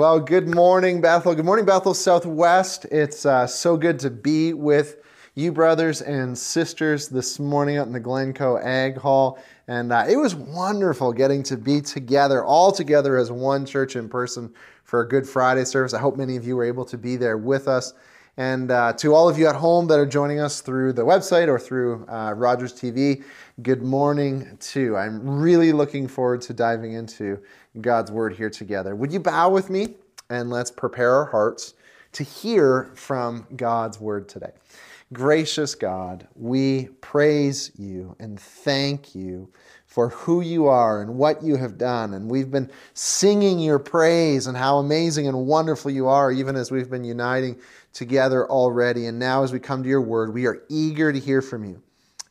Well, good morning, Bethel. Good morning, Bethel Southwest. It's uh, so good to be with you, brothers and sisters, this morning out in the Glencoe Ag Hall. And uh, it was wonderful getting to be together, all together as one church in person for a Good Friday service. I hope many of you were able to be there with us. And uh, to all of you at home that are joining us through the website or through uh, Rogers TV, good morning too. I'm really looking forward to diving into God's Word here together. Would you bow with me and let's prepare our hearts to hear from God's Word today? Gracious God, we praise you and thank you for who you are and what you have done. And we've been singing your praise and how amazing and wonderful you are, even as we've been uniting together already. And now, as we come to your word, we are eager to hear from you.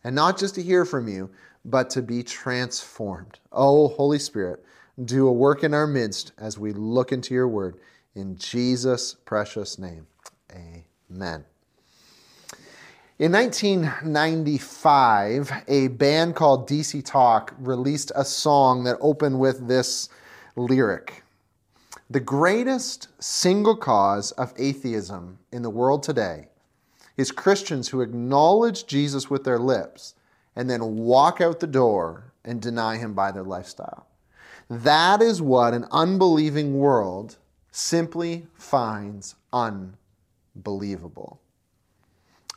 And not just to hear from you, but to be transformed. Oh, Holy Spirit, do a work in our midst as we look into your word. In Jesus' precious name, amen. In 1995, a band called DC Talk released a song that opened with this lyric The greatest single cause of atheism in the world today is Christians who acknowledge Jesus with their lips and then walk out the door and deny him by their lifestyle. That is what an unbelieving world simply finds unbelievable.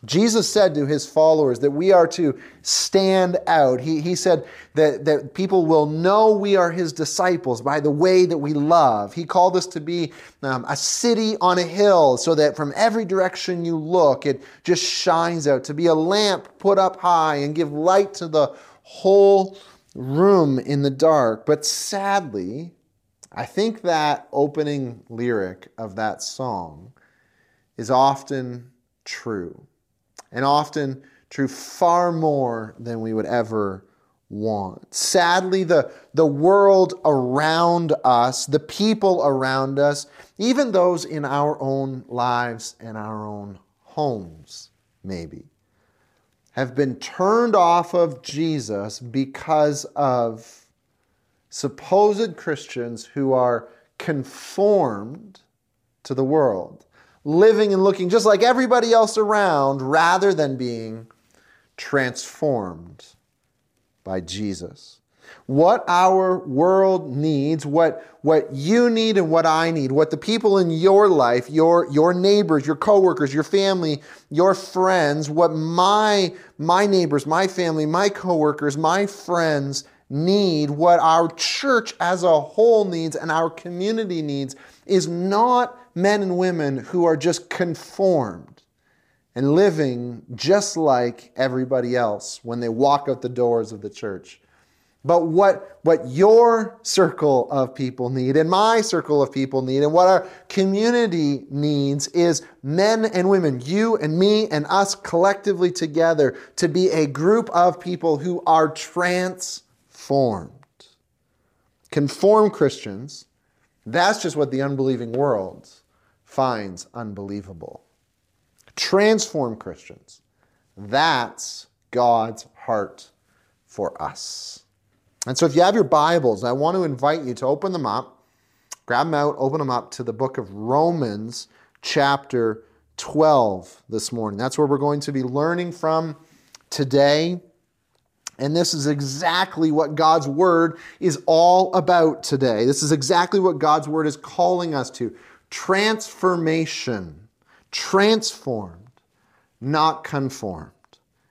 Jesus said to his followers that we are to stand out. He, he said that, that people will know we are his disciples by the way that we love. He called us to be um, a city on a hill so that from every direction you look, it just shines out. To be a lamp put up high and give light to the whole room in the dark. But sadly, I think that opening lyric of that song is often true, and often true far more than we would ever want. Sadly, the, the world around us, the people around us, even those in our own lives and our own homes, maybe, have been turned off of Jesus because of supposed Christians who are conformed to the world, living and looking just like everybody else around rather than being transformed by Jesus. What our world needs, what, what you need and what I need, what the people in your life, your, your neighbors, your coworkers, your family, your friends, what my, my neighbors, my family, my coworkers, my friends need, what our church as a whole needs and our community needs is not men and women who are just conformed and living just like everybody else when they walk out the doors of the church. But what, what your circle of people need and my circle of people need and what our community needs is men and women, you and me and us collectively together to be a group of people who are transformed. Conform Christians, that's just what the unbelieving world finds unbelievable. Transform Christians, that's God's heart for us. And so if you have your Bibles, I want to invite you to open them up, grab them out, open them up to the book of Romans, chapter 12 this morning. That's where we're going to be learning from today. And this is exactly what God's Word is all about today. This is exactly what God's Word is calling us to transformation, transformed, not conformed.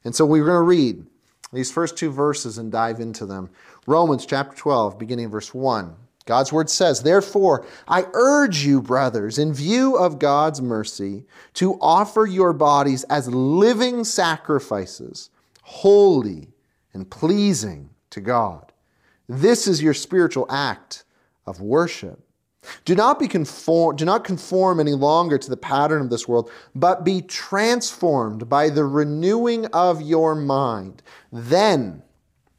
And so we're going to read these first two verses and dive into them. Romans chapter 12, beginning verse 1. God's word says, Therefore, I urge you, brothers, in view of God's mercy, to offer your bodies as living sacrifices, holy and pleasing to God. This is your spiritual act of worship. Do not be conform, do not conform any longer to the pattern of this world, but be transformed by the renewing of your mind. Then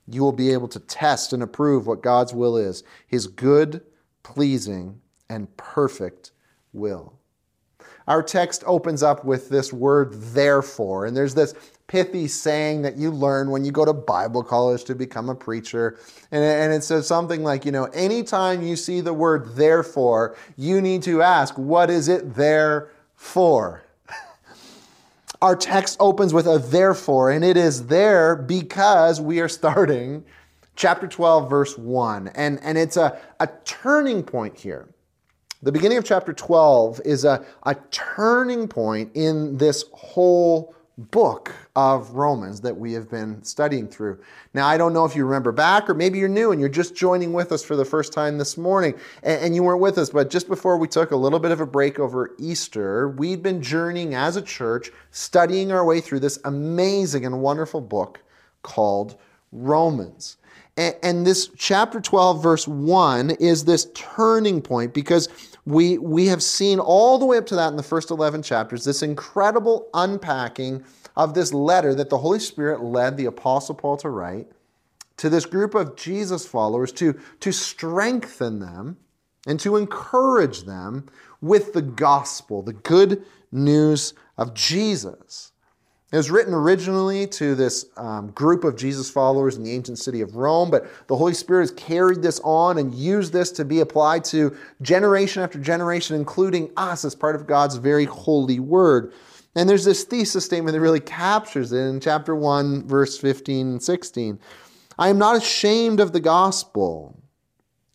you will be able to test and approve what God's will is his good, pleasing, and perfect will. our text opens up with this word therefore. And there's this pithy saying that you learn when you go to Bible college to become a preacher. And, and it says something like, you know, anytime you see the word therefore, you need to ask, what is it there for? Our text opens with a therefore, and it is there because we are starting chapter 12, verse 1. And, and it's a, a turning point here. The beginning of chapter 12 is a, a turning point in this whole book of Romans that we have been studying through. Now, I don't know if you remember back, or maybe you're new and you're just joining with us for the first time this morning, and, and, you weren't with us, but just before we took a little bit of a break over Easter, we'd been journeying as a church, studying our way through this amazing and wonderful book called Romans. And, and this chapter 12, verse 1 is this turning point because we, we have seen all the way up to that in the first 11 chapters this incredible unpacking of this letter that the Holy Spirit led the Apostle Paul to write to this group of Jesus followers to, to strengthen them and to encourage them with the gospel, the good news of Jesus. It was written originally to this um, group of Jesus followers in the ancient city of Rome, but the Holy Spirit has carried this on and used this to be applied to generation after generation, including us as part of God's very holy word. And there's this thesis statement that really captures it in chapter 1, verse 15 and 16. I am not ashamed of the gospel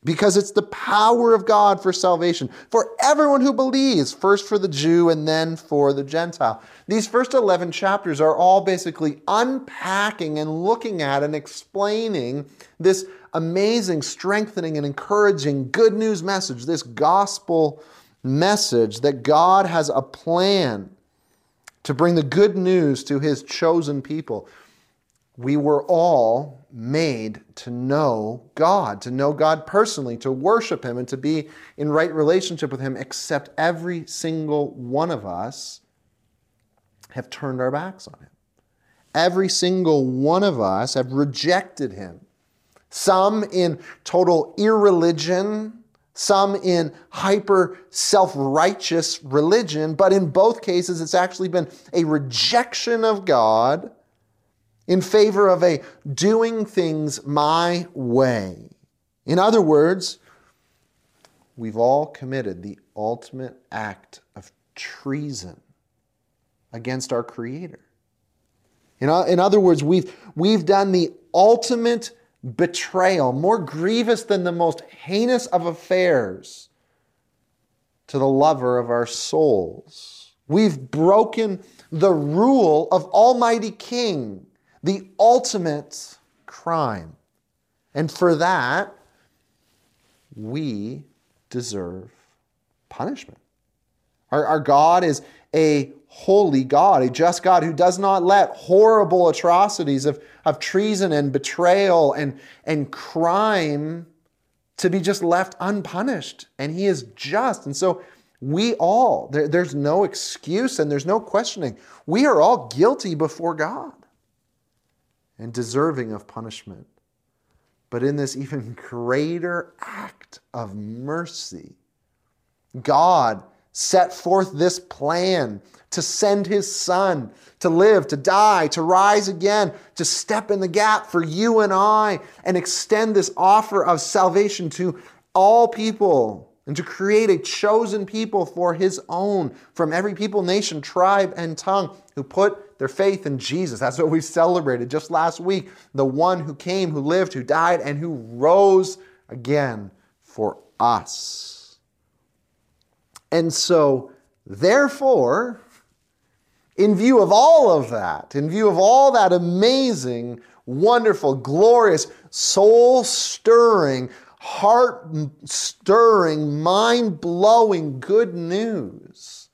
because it's the power of God for salvation for everyone who believes, first for the Jew and then for the Gentile. These first 11 chapters are all basically unpacking and looking at and explaining this amazing, strengthening, and encouraging good news message, this gospel message that God has a plan to bring the good news to his chosen people we were all made to know God, to know God personally, to worship Him, and to be in right relationship with Him, except every single one of us have turned our backs on Him. Every single one of us have rejected Him. Some in total irreligion, some in hyper self righteous religion, but in both cases, it's actually been a rejection of God in favor of a doing things my way. In other words, we've all committed the ultimate act of treason against our Creator. In, in other words, we've, we've done the ultimate betrayal, more grievous than the most heinous of affairs, to the lover of our souls. We've broken the rule of Almighty King the ultimate crime. And for that, we deserve punishment. Our, our, God is a holy God, a just God who does not let horrible atrocities of, of treason and betrayal and, and crime to be just left unpunished. And He is just. And so we all, there, there's no excuse and there's no questioning. We are all guilty before God and deserving of punishment. But in this even greater act of mercy, God set forth this plan to send his son to live, to die, to rise again, to step in the gap for you and I and extend this offer of salvation to all people and to create a chosen people for his own from every people, nation, tribe, and tongue who put their faith in Jesus. That's what we celebrated just last week. The one who came, who lived, who died, and who rose again for us. And so, therefore, in view of all of that, in view of all that amazing, wonderful, glorious, soul stirring, heart stirring, mind blowing good news.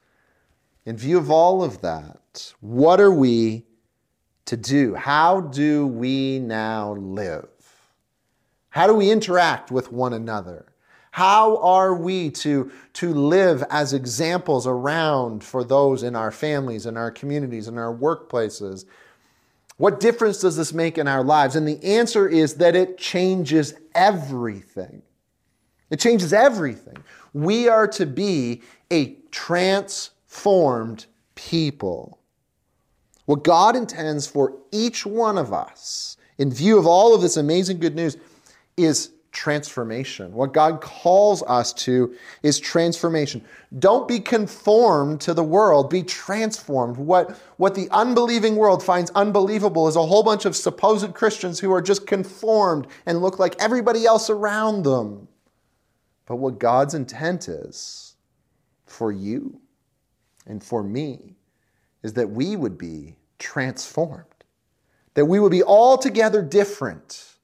In view of all of that, what are we to do? How do we now live? How do we interact with one another? How are we to, to live as examples around for those in our families, in our communities, in our workplaces? What difference does this make in our lives? And the answer is that it changes everything. It changes everything. We are to be a transformed transformed people. What God intends for each one of us, in view of all of this amazing good news, is transformation. What God calls us to is transformation. Don't be conformed to the world, be transformed. What, what the unbelieving world finds unbelievable is a whole bunch of supposed Christians who are just conformed and look like everybody else around them. But what God's intent is for you and for me is that we would be transformed, that we would be altogether different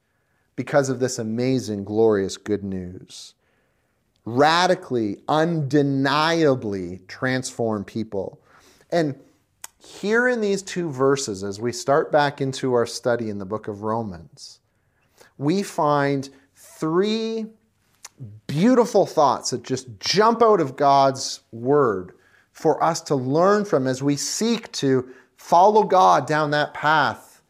because of this amazing, glorious good news. Radically, undeniably transform people. And here in these two verses, as we start back into our study in the book of Romans, we find three beautiful thoughts that just jump out of God's word for us to learn from as we seek to follow God down that path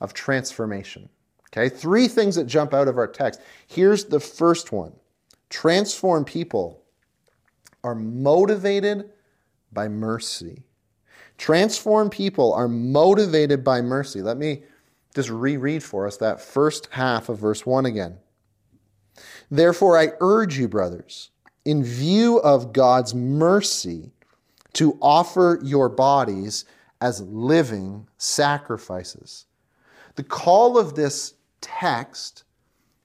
of transformation. Okay, three things that jump out of our text. Here's the first one transformed people are motivated by mercy. Transformed people are motivated by mercy. Let me just reread for us that first half of verse 1 again. Therefore, I urge you, brothers, in view of God's mercy, to offer your bodies as living sacrifices. The call of this text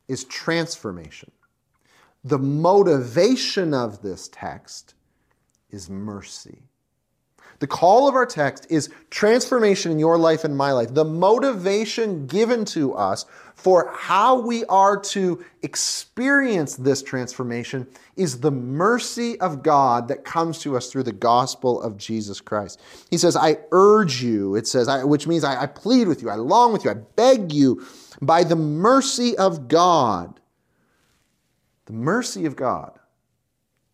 is transformation. The motivation of this text is mercy. The call of our text is transformation in your life and my life. The motivation given to us for how we are to experience this transformation is the mercy of God that comes to us through the gospel of Jesus Christ. He says, I urge you, it says, which means I, I plead with you, I long with you, I beg you by the mercy of God. The mercy of God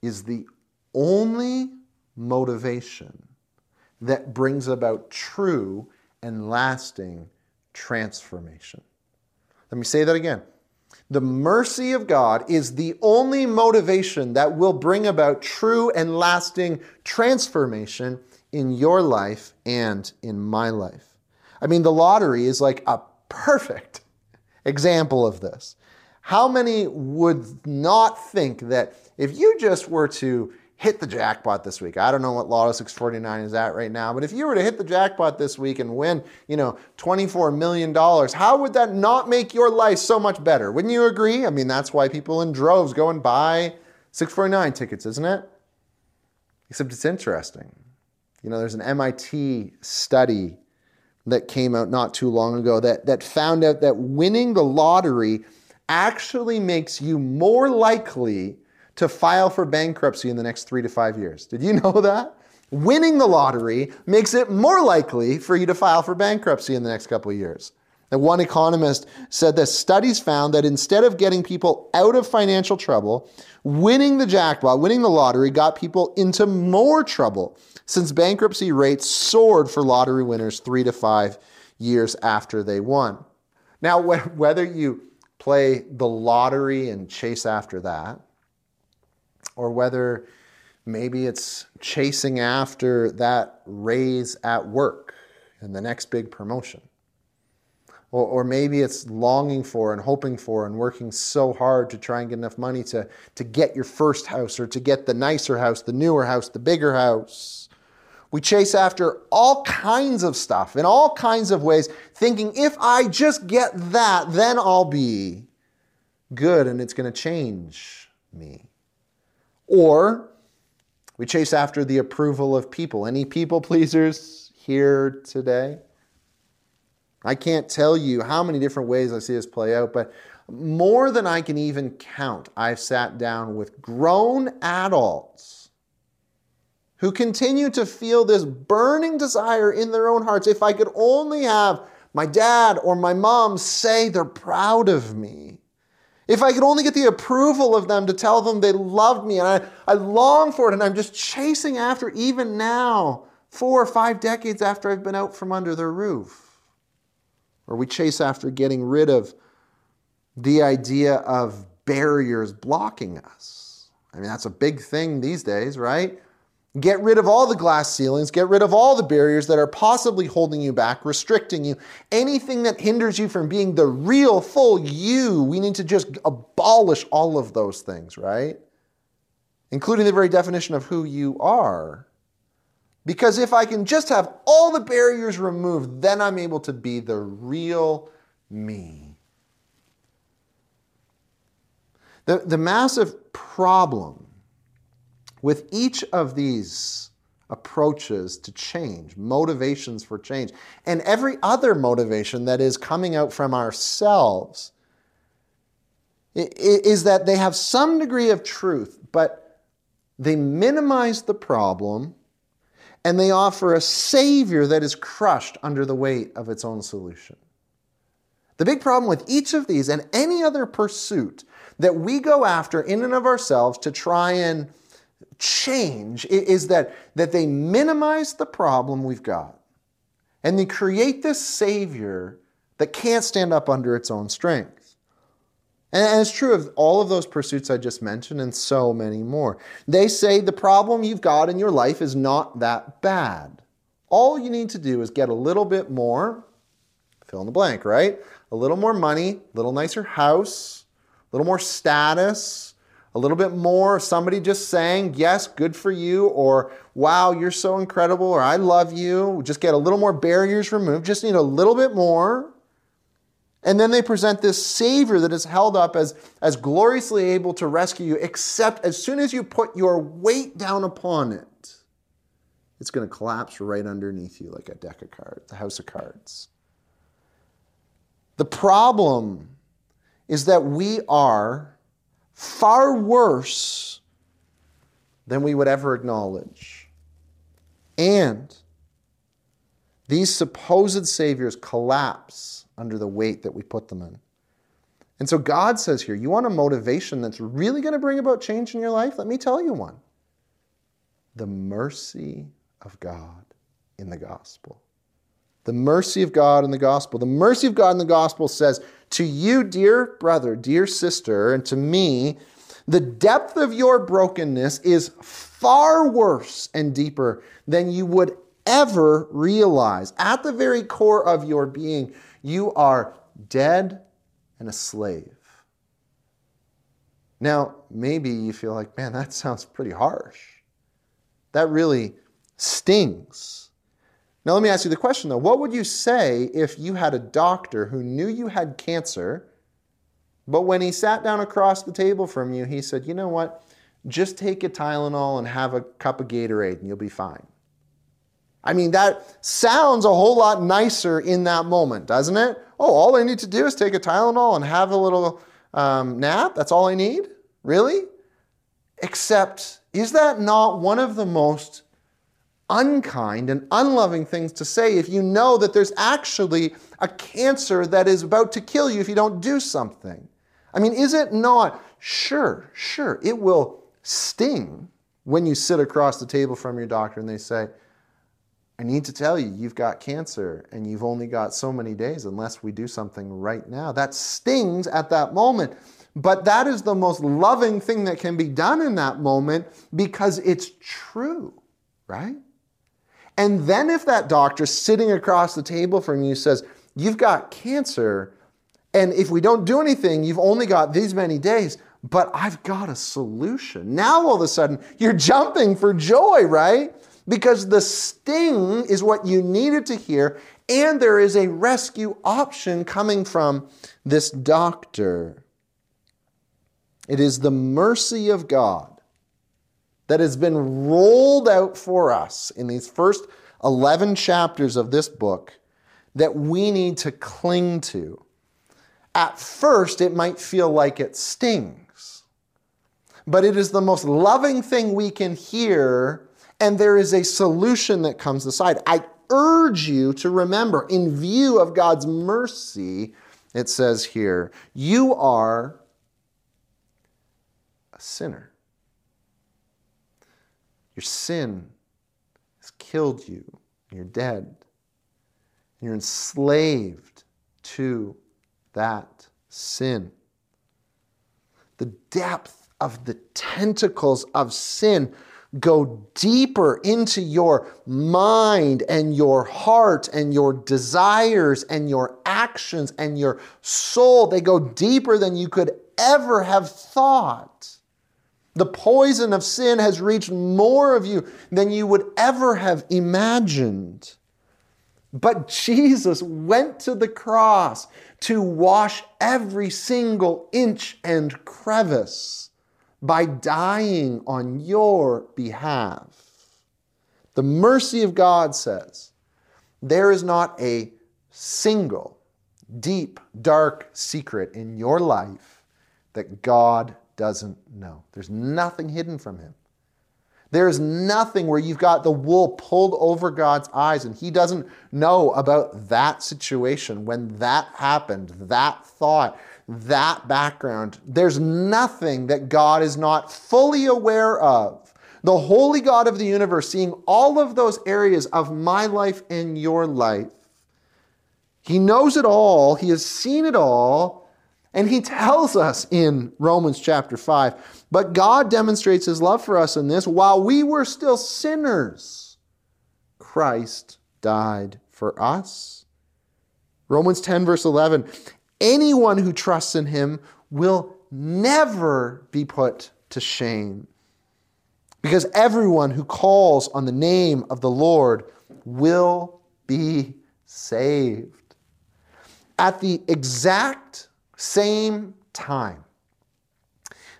is the only motivation that brings about true and lasting transformation. Let me say that again. The mercy of God is the only motivation that will bring about true and lasting transformation in your life and in my life. I mean, the lottery is like a perfect example of this. How many would not think that if you just were to hit the jackpot this week. I don't know what Lotto 649 is at right now, but if you were to hit the jackpot this week and win, you know, $24 million, how would that not make your life so much better? Wouldn't you agree? I mean, that's why people in droves go and buy 649 tickets, isn't it? Except it's interesting. You know, there's an MIT study that came out not too long ago that, that found out that winning the lottery actually makes you more likely to file for bankruptcy in the next three to five years. Did you know that? Winning the lottery makes it more likely for you to file for bankruptcy in the next couple of years. And one economist said that studies found that instead of getting people out of financial trouble, winning the jackpot, winning the lottery got people into more trouble since bankruptcy rates soared for lottery winners three to five years after they won. Now, whether you play the lottery and chase after that, or whether maybe it's chasing after that raise at work and the next big promotion. Or, or, maybe it's longing for and hoping for and working so hard to try and get enough money to, to get your first house or to get the nicer house, the newer house, the bigger house. We chase after all kinds of stuff in all kinds of ways, thinking if I just get that, then I'll be good and it's going to change me. Or we chase after the approval of people. Any people pleasers here today? I can't tell you how many different ways I see this play out, but more than I can even count, I've sat down with grown adults who continue to feel this burning desire in their own hearts. If I could only have my dad or my mom say they're proud of me. If I could only get the approval of them to tell them they loved me, and I, I long for it, and I'm just chasing after even now, four or five decades after I've been out from under their roof. Or we chase after getting rid of the idea of barriers blocking us. I mean, that's a big thing these days, right? Get rid of all the glass ceilings, get rid of all the barriers that are possibly holding you back, restricting you. Anything that hinders you from being the real, full you, we need to just abolish all of those things, right? Including the very definition of who you are. Because if I can just have all the barriers removed, then I'm able to be the real me. The, the massive problem with each of these approaches to change, motivations for change, and every other motivation that is coming out from ourselves, is that they have some degree of truth, but they minimize the problem and they offer a savior that is crushed under the weight of its own solution. The big problem with each of these and any other pursuit that we go after in and of ourselves to try and change is that, that they minimize the problem we've got and they create this savior that can't stand up under its own strength. And it's true of all of those pursuits I just mentioned and so many more. They say the problem you've got in your life is not that bad. All you need to do is get a little bit more, fill in the blank, right? A little more money, a little nicer house, a little more status, a little bit more somebody just saying, yes, good for you, or wow, you're so incredible, or I love you. Just get a little more barriers removed. Just need a little bit more. And then they present this Savior that is held up as, as gloriously able to rescue you, except as soon as you put your weight down upon it, it's going to collapse right underneath you like a deck of cards, a house of cards. The problem is that we are far worse than we would ever acknowledge. And these supposed saviors collapse under the weight that we put them in. And so God says here, you want a motivation that's really going to bring about change in your life? Let me tell you one the mercy of God in the gospel. The mercy of God in the gospel. The mercy of God in the gospel says, to you, dear brother, dear sister, and to me, the depth of your brokenness is far worse and deeper than you would ever realize. At the very core of your being, you are dead and a slave. Now, maybe you feel like, man, that sounds pretty harsh. That really stings. Now, let me ask you the question though. What would you say if you had a doctor who knew you had cancer, but when he sat down across the table from you, he said, you know what? Just take a Tylenol and have a cup of Gatorade and you'll be fine. I mean, that sounds a whole lot nicer in that moment, doesn't it? Oh, all I need to do is take a Tylenol and have a little um, nap. That's all I need? Really? Except, is that not one of the most unkind and unloving things to say if you know that there's actually a cancer that is about to kill you if you don't do something. I mean, is it not? Sure, sure, it will sting when you sit across the table from your doctor and they say, I need to tell you, you've got cancer and you've only got so many days unless we do something right now. That stings at that moment. But that is the most loving thing that can be done in that moment because it's true, right? And then if that doctor sitting across the table from you says, You've got cancer, and if we don't do anything, you've only got these many days, but I've got a solution. Now all of a sudden, you're jumping for joy, right? Because the sting is what you needed to hear, and there is a rescue option coming from this doctor. It is the mercy of God that has been rolled out for us in these first 11 chapters of this book that we need to cling to. At first, it might feel like it stings, but it is the most loving thing we can hear, and there is a solution that comes aside. I urge you to remember, in view of God's mercy, it says here, you are a sinner. Your sin has killed you. You're dead. You're enslaved to that sin. The depth of the tentacles of sin go deeper into your mind and your heart and your desires and your actions and your soul. They go deeper than you could ever have thought. The poison of sin has reached more of you than you would ever have imagined. But Jesus went to the cross to wash every single inch and crevice by dying on your behalf. The mercy of God says there is not a single deep, dark secret in your life that God doesn't know. There's nothing hidden from Him. There's nothing where you've got the wool pulled over God's eyes and He doesn't know about that situation when that happened, that thought, that background. There's nothing that God is not fully aware of. The holy God of the universe, seeing all of those areas of my life and your life. He knows it all, He has seen it all, and He tells us in Romans chapter 5. But God demonstrates His love for us in this while we were still sinners, Christ died for us. Romans 10, verse 11 anyone who trusts in him will never be put to shame. Because everyone who calls on the name of the Lord will be saved. At the exact same time,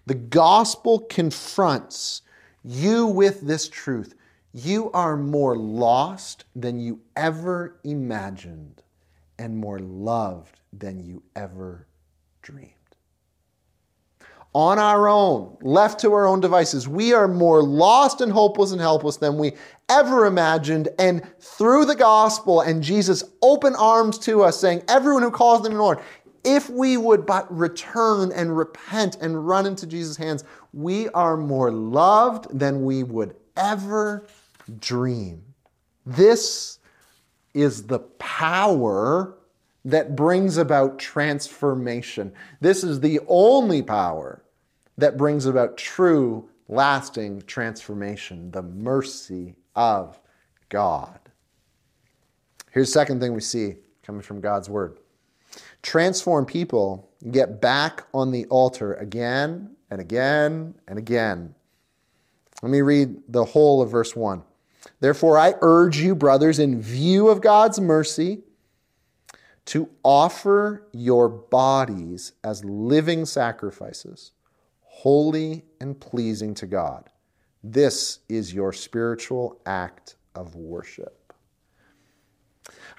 the gospel confronts you with this truth. You are more lost than you ever imagined and more loved than you ever dreamed. On our own, left to our own devices, we are more lost and hopeless and helpless than we ever imagined. And through the gospel and Jesus' open arms to us, saying, Everyone who calls the Lord, if we would but return and repent and run into Jesus' hands, we are more loved than we would ever dream. This is the power that brings about transformation. This is the only power that brings about true, lasting transformation the mercy of God. Here's the second thing we see coming from God's Word transform people get back on the altar again and again and again. Let me read the whole of verse 1. Therefore, I urge you, brothers, in view of God's mercy, to offer your bodies as living sacrifices, holy and pleasing to God. This is your spiritual act of worship.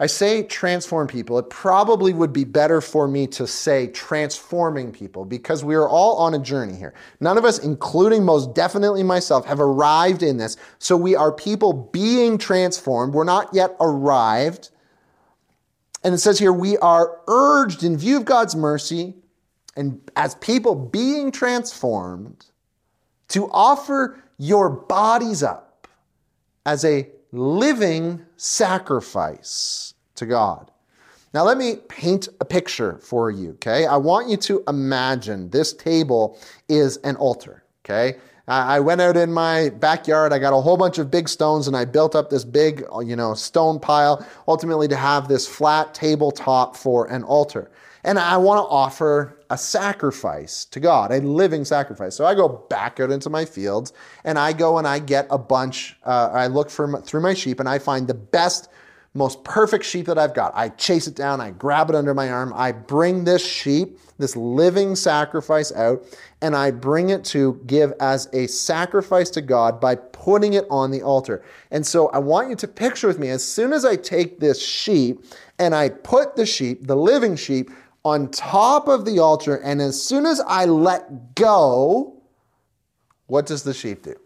I say transform people. It probably would be better for me to say transforming people because we are all on a journey here. None of us, including most definitely myself, have arrived in this. So we are people being transformed. We're not yet arrived. And it says here, we are urged in view of God's mercy and as people being transformed to offer your bodies up as a living sacrifice to God. Now, let me paint a picture for you, okay? I want you to imagine this table is an altar, okay? I went out in my backyard, I got a whole bunch of big stones, and I built up this big, you know, stone pile, ultimately to have this flat tabletop for an altar. And I want to offer a sacrifice to God, a living sacrifice. So I go back out into my fields and I go and I get a bunch, uh, I look for, through my sheep and I find the best, most perfect sheep that I've got. I chase it down, I grab it under my arm, I bring this sheep, this living sacrifice out, and I bring it to give as a sacrifice to God by putting it on the altar. And so I want you to picture with me as soon as I take this sheep and I put the sheep, the living sheep, on top of the altar, and as soon as I let go, what does the sheep do?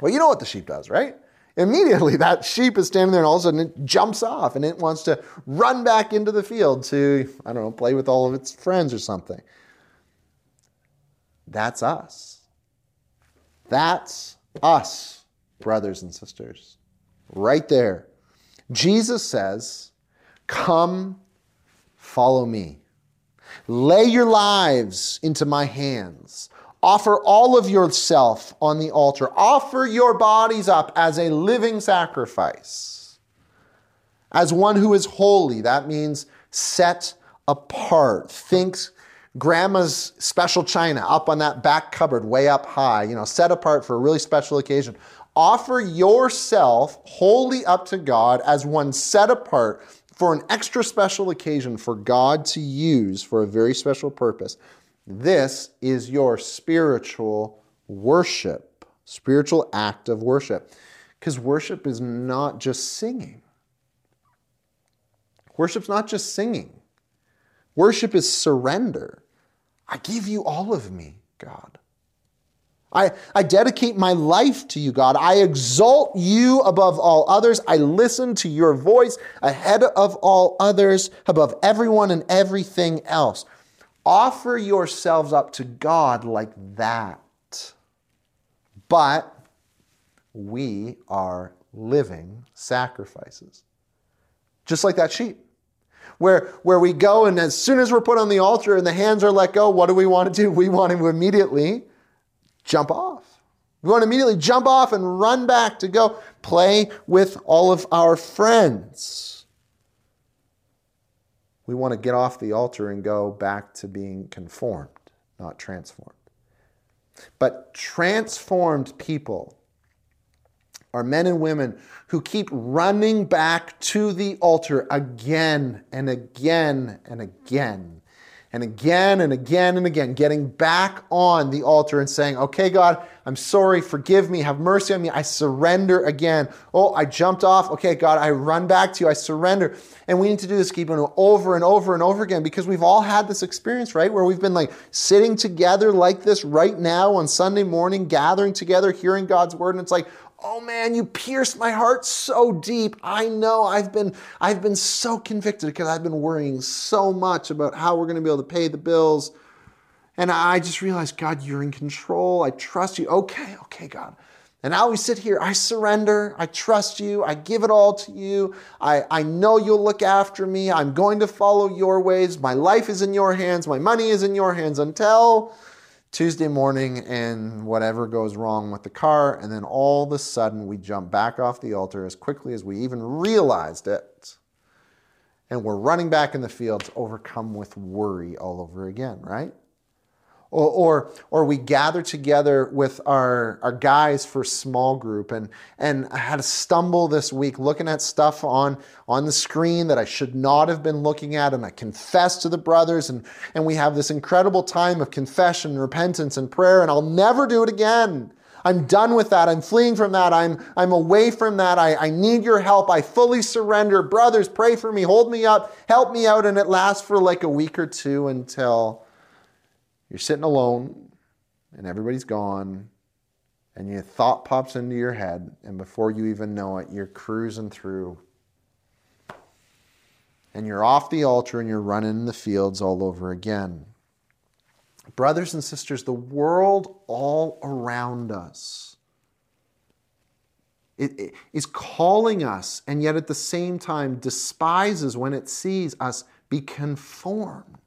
Well, you know what the sheep does, right? Immediately, that sheep is standing there, and all of a sudden it jumps off and it wants to run back into the field to, I don't know, play with all of its friends or something. That's us. That's us, brothers and sisters. Right there. Jesus says, Come Follow me. Lay your lives into my hands. Offer all of yourself on the altar. Offer your bodies up as a living sacrifice, as one who is holy. That means set apart. Think grandma's special china up on that back cupboard way up high, you know, set apart for a really special occasion. Offer yourself wholly up to God as one set apart for an extra special occasion for God to use for a very special purpose. This is your spiritual worship, spiritual act of worship. Because worship is not just singing. Worship's not just singing. Worship is surrender. I give you all of me, God. I, I dedicate my life to you, God. I exalt you above all others. I listen to your voice ahead of all others, above everyone and everything else. Offer yourselves up to God like that. But we are living sacrifices. Just like that sheep where, where we go and as soon as we're put on the altar and the hands are let go, what do we want to do? We want to immediately jump off. We want to immediately jump off and run back to go play with all of our friends. We want to get off the altar and go back to being conformed, not transformed. But transformed people are men and women who keep running back to the altar again and again and again and again and again and again, getting back on the altar and saying, Okay, God, I'm sorry, forgive me, have mercy on me, I surrender again. Oh, I jumped off. Okay, God, I run back to you, I surrender. And we need to do this keep on over and over and over again because we've all had this experience, right? Where we've been like sitting together like this right now on Sunday morning, gathering together, hearing God's word, and it's like, oh man you pierced my heart so deep. I know i've been i've been so convicted because i've been worrying so much about how we're going to be able to pay the bills. And i just realized god you're in control. I trust you. Okay okay god. And now we sit here. I surrender. I trust you. I give it all to you. I, I know you'll look after me. I'm going to follow your ways. My life is in your hands. My money is in your hands until Tuesday morning and whatever goes wrong with the car, and then all of a sudden we jump back off the altar as quickly as we even realized it. And we're running back in the fields, overcome with worry all over again, right? Or, or, or, we gather together with our, our guys for small group. And, and I had to stumble this week looking at stuff on, on the screen that I should not have been looking at. And I confess to the brothers. And, and we have this incredible time of confession, and repentance, and prayer. And I'll never do it again. I'm done with that. I'm fleeing from that. I'm, I'm away from that. I, I need your help. I fully surrender. Brothers, pray for me. Hold me up. Help me out. And it lasts for like a week or two until you're sitting alone and everybody's gone, and your thought pops into your head, and before you even know it, you're cruising through. And you're off the altar and you're running in the fields all over again. Brothers and sisters, the world all around us it, it is calling us, and yet at the same time despises when it sees us be conformed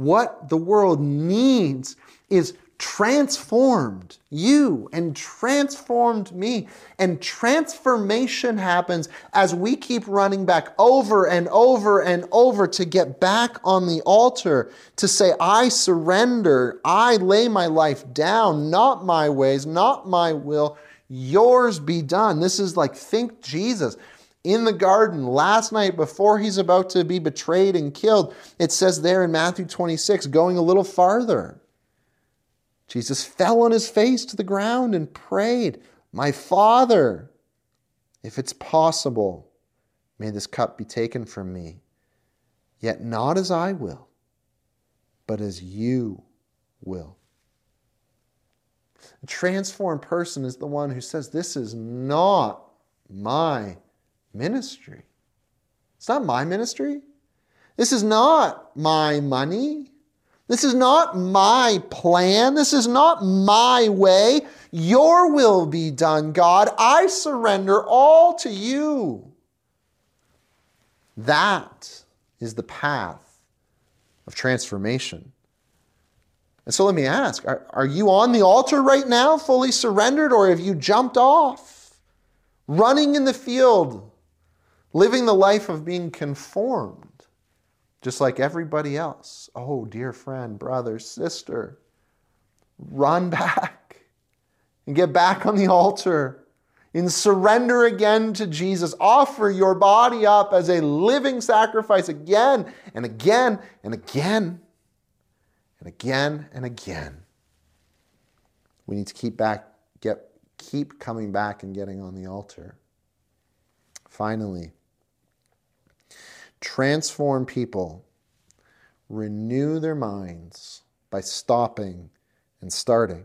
what the world needs is transformed. You and transformed me. And transformation happens as we keep running back over and over and over to get back on the altar to say, I surrender, I lay my life down, not my ways, not my will, yours be done. This is like, think Jesus in the garden last night before he's about to be betrayed and killed. It says there in Matthew 26, going a little farther. Jesus fell on his face to the ground and prayed, My Father, if it's possible, may this cup be taken from me. Yet not as I will, but as you will. A transformed person is the one who says, This is not my ministry. It's not my ministry. This is not my money. This is not my plan. This is not my way. Your will be done, God. I surrender all to you. That is the path of transformation. And so let me ask are, are you on the altar right now, fully surrendered, or have you jumped off, running in the field, living the life of being conformed, just like everybody else? Oh, dear friend, brother, sister, run back and get back on the altar in surrender again to Jesus. Offer your body up as a living sacrifice again and again and again and again and again. We need to keep back, get keep coming back and getting on the altar. Finally, transform people, renew their minds by stopping and starting.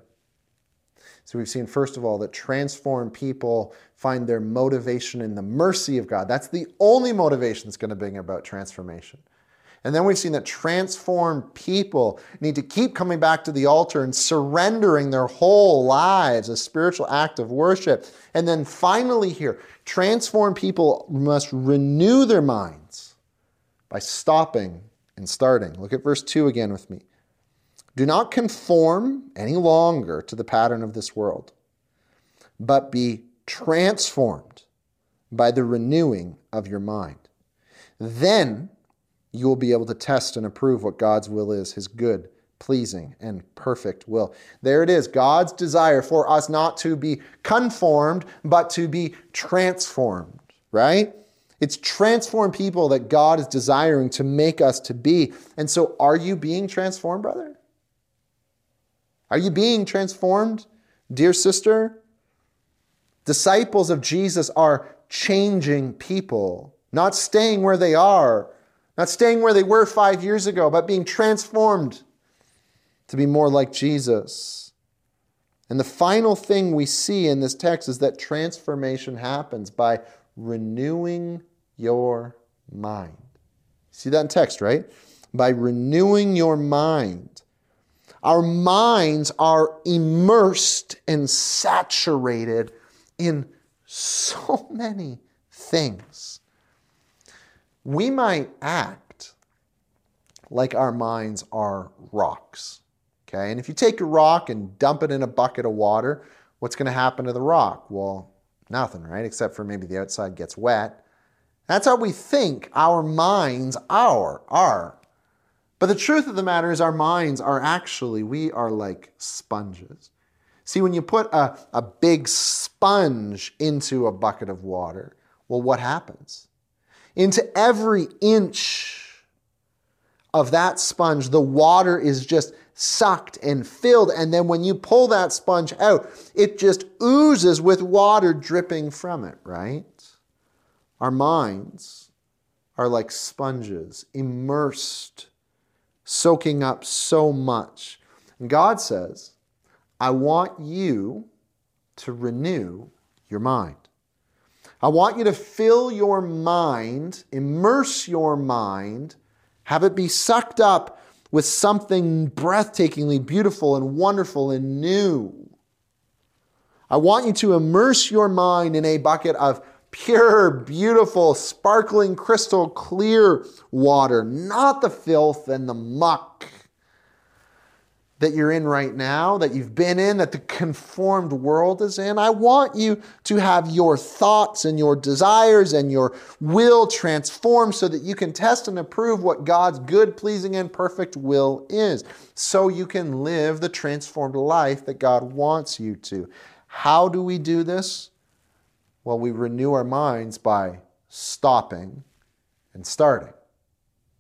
So we've seen, first of all, that transformed people find their motivation in the mercy of God. That's the only motivation that's going to bring about transformation. And then we've seen that transformed people need to keep coming back to the altar and surrendering their whole lives, a spiritual act of worship. And then finally, here, transformed people must renew their minds by stopping and starting. Look at verse 2 again with me. Do not conform any longer to the pattern of this world, but be transformed by the renewing of your mind. Then you will be able to test and approve what God's will is, his good, pleasing, and perfect will. There it is God's desire for us not to be conformed, but to be transformed, right? It's transformed people that God is desiring to make us to be. And so, are you being transformed, brother? Are you being transformed, dear sister? Disciples of Jesus are changing people, not staying where they are, not staying where they were five years ago, but being transformed to be more like Jesus. And the final thing we see in this text is that transformation happens by renewing your mind. See that in text, right? By renewing your mind. Our minds are immersed and saturated in so many things. We might act like our minds are rocks. Okay, and if you take a rock and dump it in a bucket of water, what's going to happen to the rock? Well, nothing, right? Except for maybe the outside gets wet. That's how we think our minds are. are. But the truth of the matter is, our minds are actually, we are like sponges. See, when you put a, a big sponge into a bucket of water, well, what happens? Into every inch of that sponge, the water is just sucked and filled. And then when you pull that sponge out, it just oozes with water dripping from it, right? Our minds are like sponges, immersed soaking up so much. And God says, I want you to renew your mind. I want you to fill your mind, immerse your mind, have it be sucked up with something breathtakingly beautiful and wonderful and new. I want you to immerse your mind in a bucket of pure, beautiful, sparkling, crystal clear water, not the filth and the muck that you're in right now, that you've been in, that the conformed world is in. I want you to have your thoughts and your desires and your will transformed so that you can test and approve what God's good, pleasing, and perfect will is, so you can live the transformed life that God wants you to. How do we do this? Well, we renew our minds by stopping and starting.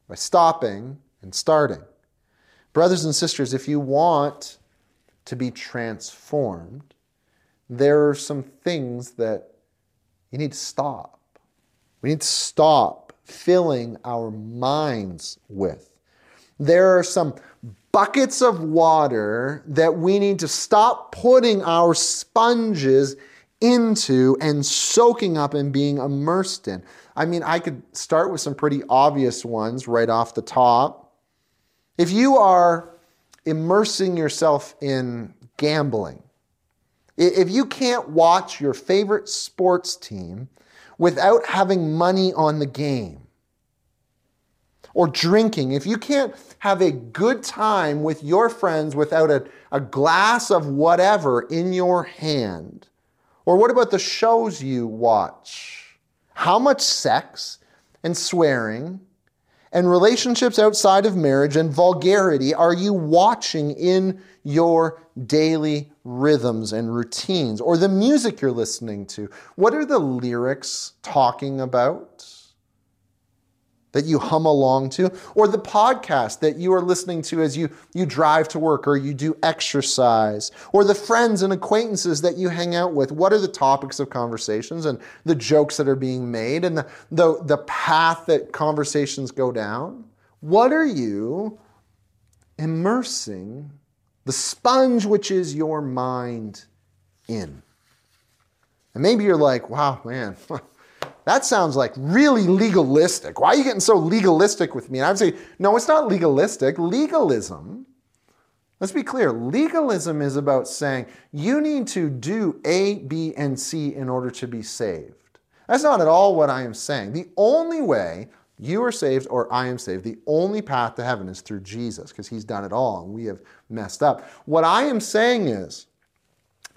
By stopping and starting. Brothers and sisters, if you want to be transformed, there are some things that you need to stop. We need to stop filling our minds with. There are some buckets of water that we need to stop putting our sponges into and soaking up and being immersed in. I mean, I could start with some pretty obvious ones right off the top. If you are immersing yourself in gambling, if you can't watch your favorite sports team without having money on the game, or drinking, if you can't have a good time with your friends without a, a glass of whatever in your hand, or what about the shows you watch? How much sex and swearing and relationships outside of marriage and vulgarity are you watching in your daily rhythms and routines? Or the music you're listening to? What are the lyrics talking about? That you hum along to, or the podcast that you are listening to as you, you drive to work or you do exercise, or the friends and acquaintances that you hang out with. What are the topics of conversations and the jokes that are being made and the, the, the path that conversations go down? What are you immersing the sponge which is your mind in? And maybe you're like, wow, man. That sounds like really legalistic. Why are you getting so legalistic with me? And I would say, no, it's not legalistic. Legalism, let's be clear, legalism is about saying you need to do A, B, and C in order to be saved. That's not at all what I am saying. The only way you are saved or I am saved, the only path to heaven is through Jesus because he's done it all and we have messed up. What I am saying is,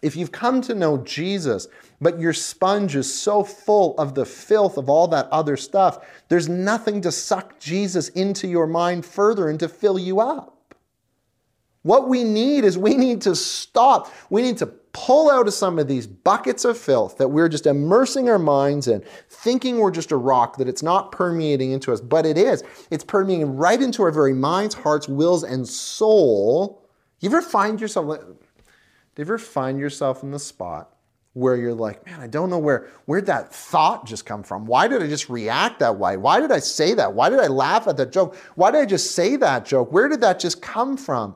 if you've come to know Jesus, but your sponge is so full of the filth of all that other stuff, there's nothing to suck Jesus into your mind further and to fill you up. What we need is we need to stop. We need to pull out of some of these buckets of filth that we're just immersing our minds in, thinking we're just a rock, that it's not permeating into us, but it is. It's permeating right into our very minds, hearts, wills, and soul. You ever find yourself, do you ever find yourself in the spot where you're like, man, I don't know where where'd that thought just come from? Why did I just react that way? Why did I say that? Why did I laugh at that joke? Why did I just say that joke? Where did that just come from?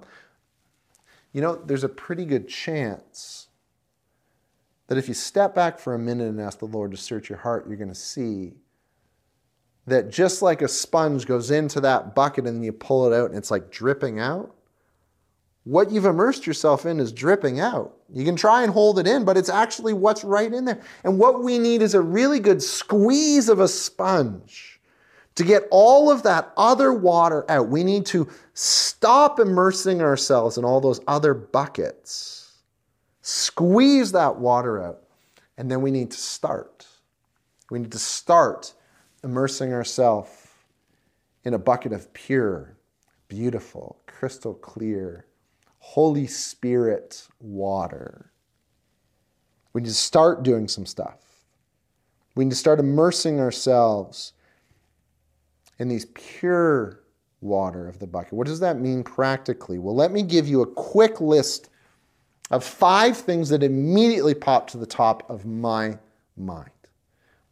You know, there's a pretty good chance that if you step back for a minute and ask the Lord to search your heart, you're going to see that just like a sponge goes into that bucket and then you pull it out and it's like dripping out, what you've immersed yourself in is dripping out. You can try and hold it in, but it's actually what's right in there. And what we need is a really good squeeze of a sponge to get all of that other water out. We need to stop immersing ourselves in all those other buckets, squeeze that water out, and then we need to start. We need to start immersing ourselves in a bucket of pure, beautiful, crystal clear Holy Spirit water. We need to start doing some stuff. We need to start immersing ourselves in these pure water of the bucket. What does that mean practically? Well, let me give you a quick list of five things that immediately pop to the top of my mind.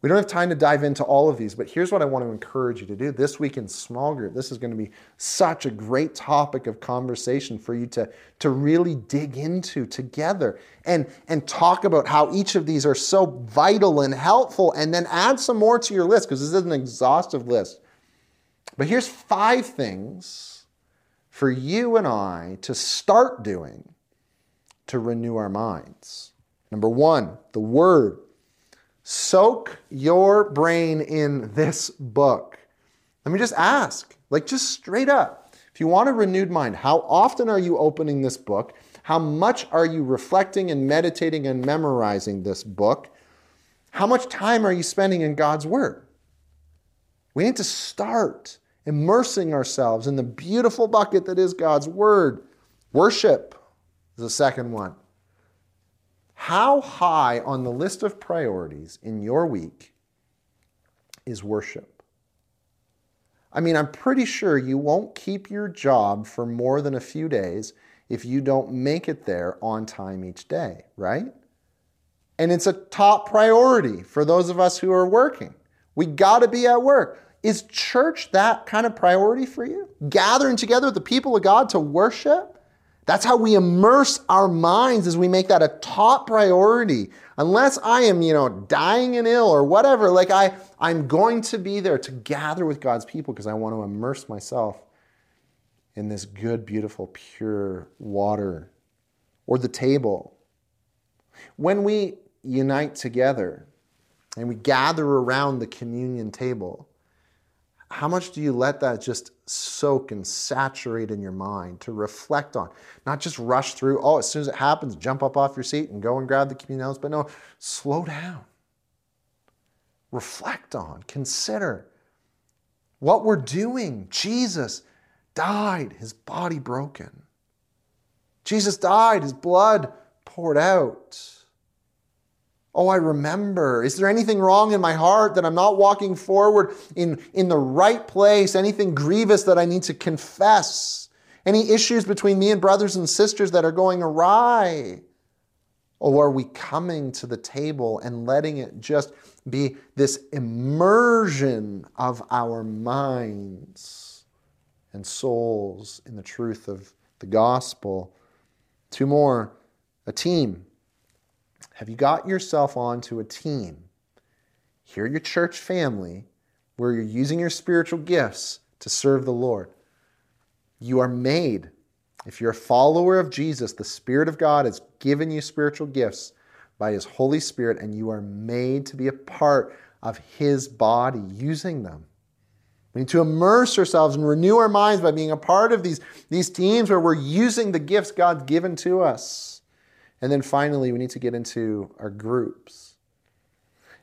We don't have time to dive into all of these, but here's what I want to encourage you to do. This week in small group, this is going to be such a great topic of conversation for you to, to really dig into together and, and talk about how each of these are so vital and helpful, and then add some more to your list because this is an exhaustive list. But here's five things for you and I to start doing to renew our minds. Number one, the Word. Soak your brain in this book. Let me just ask, like just straight up, if you want a renewed mind, how often are you opening this book? How much are you reflecting and meditating and memorizing this book? How much time are you spending in God's Word? We need to start immersing ourselves in the beautiful bucket that is God's Word. Worship is the second one. How high on the list of priorities in your week is worship? I mean, I'm pretty sure you won't keep your job for more than a few days if you don't make it there on time each day, right? And it's a top priority for those of us who are working. We got to be at work. Is church that kind of priority for you? Gathering together the people of God to worship? That's how we immerse our minds as we make that a top priority. Unless I am, you know, dying and ill or whatever, like I, I'm going to be there to gather with God's people because I want to immerse myself in this good, beautiful, pure water or the table. When we unite together and we gather around the communion table, how much do you let that just soak and saturate in your mind to reflect on? Not just rush through, oh, as soon as it happens, jump up off your seat and go and grab the communion elements, but no, slow down. Reflect on, consider what we're doing. Jesus died, his body broken. Jesus died, his blood poured out. Oh, I remember. Is there anything wrong in my heart that I'm not walking forward in, in the right place? Anything grievous that I need to confess? Any issues between me and brothers and sisters that are going awry? Or are we coming to the table and letting it just be this immersion of our minds and souls in the truth of the gospel? Two more a team. Have you got yourself onto a team? Here, your church family, where you're using your spiritual gifts to serve the Lord. You are made. If you're a follower of Jesus, the Spirit of God has given you spiritual gifts by His Holy Spirit, and you are made to be a part of His body using them. We need to immerse ourselves and renew our minds by being a part of these, these teams where we're using the gifts God's given to us. And then finally, we need to get into our groups.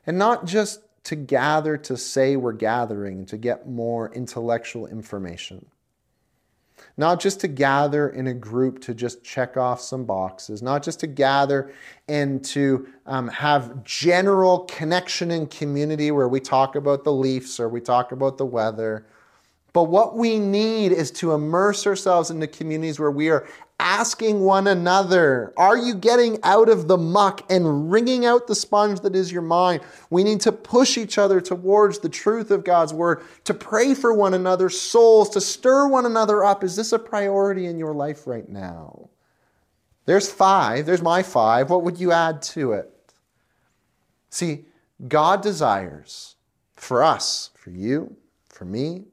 And not just to gather to say we're gathering, to get more intellectual information not just to gather in a group to just check off some boxes, not just to gather and to um, have general connection and community where we talk about the Leafs or we talk about the weather. But what we need is to immerse ourselves into communities where we are asking one another, Are you getting out of the muck and wringing out the sponge that is your mind? We need to push each other towards the truth of God's word, to pray for one another's souls, to stir one another up. Is this a priority in your life right now? There's five. There's my five. What would you add to it? See, God desires for us, for you, for me,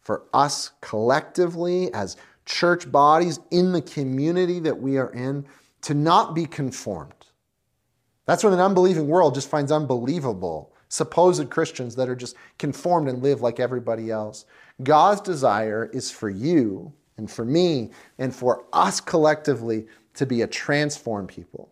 for us collectively as church bodies in the community that we are in to not be conformed. That's what an unbelieving world just finds unbelievable. Supposed Christians that are just conformed and live like everybody else. God's desire is for you and for me and for us collectively to be a transformed people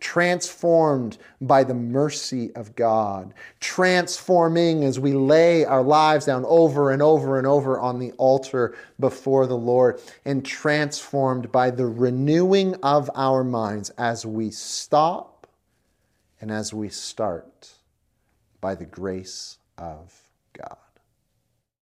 transformed by the mercy of God, transforming as we lay our lives down over and over and over on the altar before the Lord, and transformed by the renewing of our minds as we stop and as we start by the grace of God.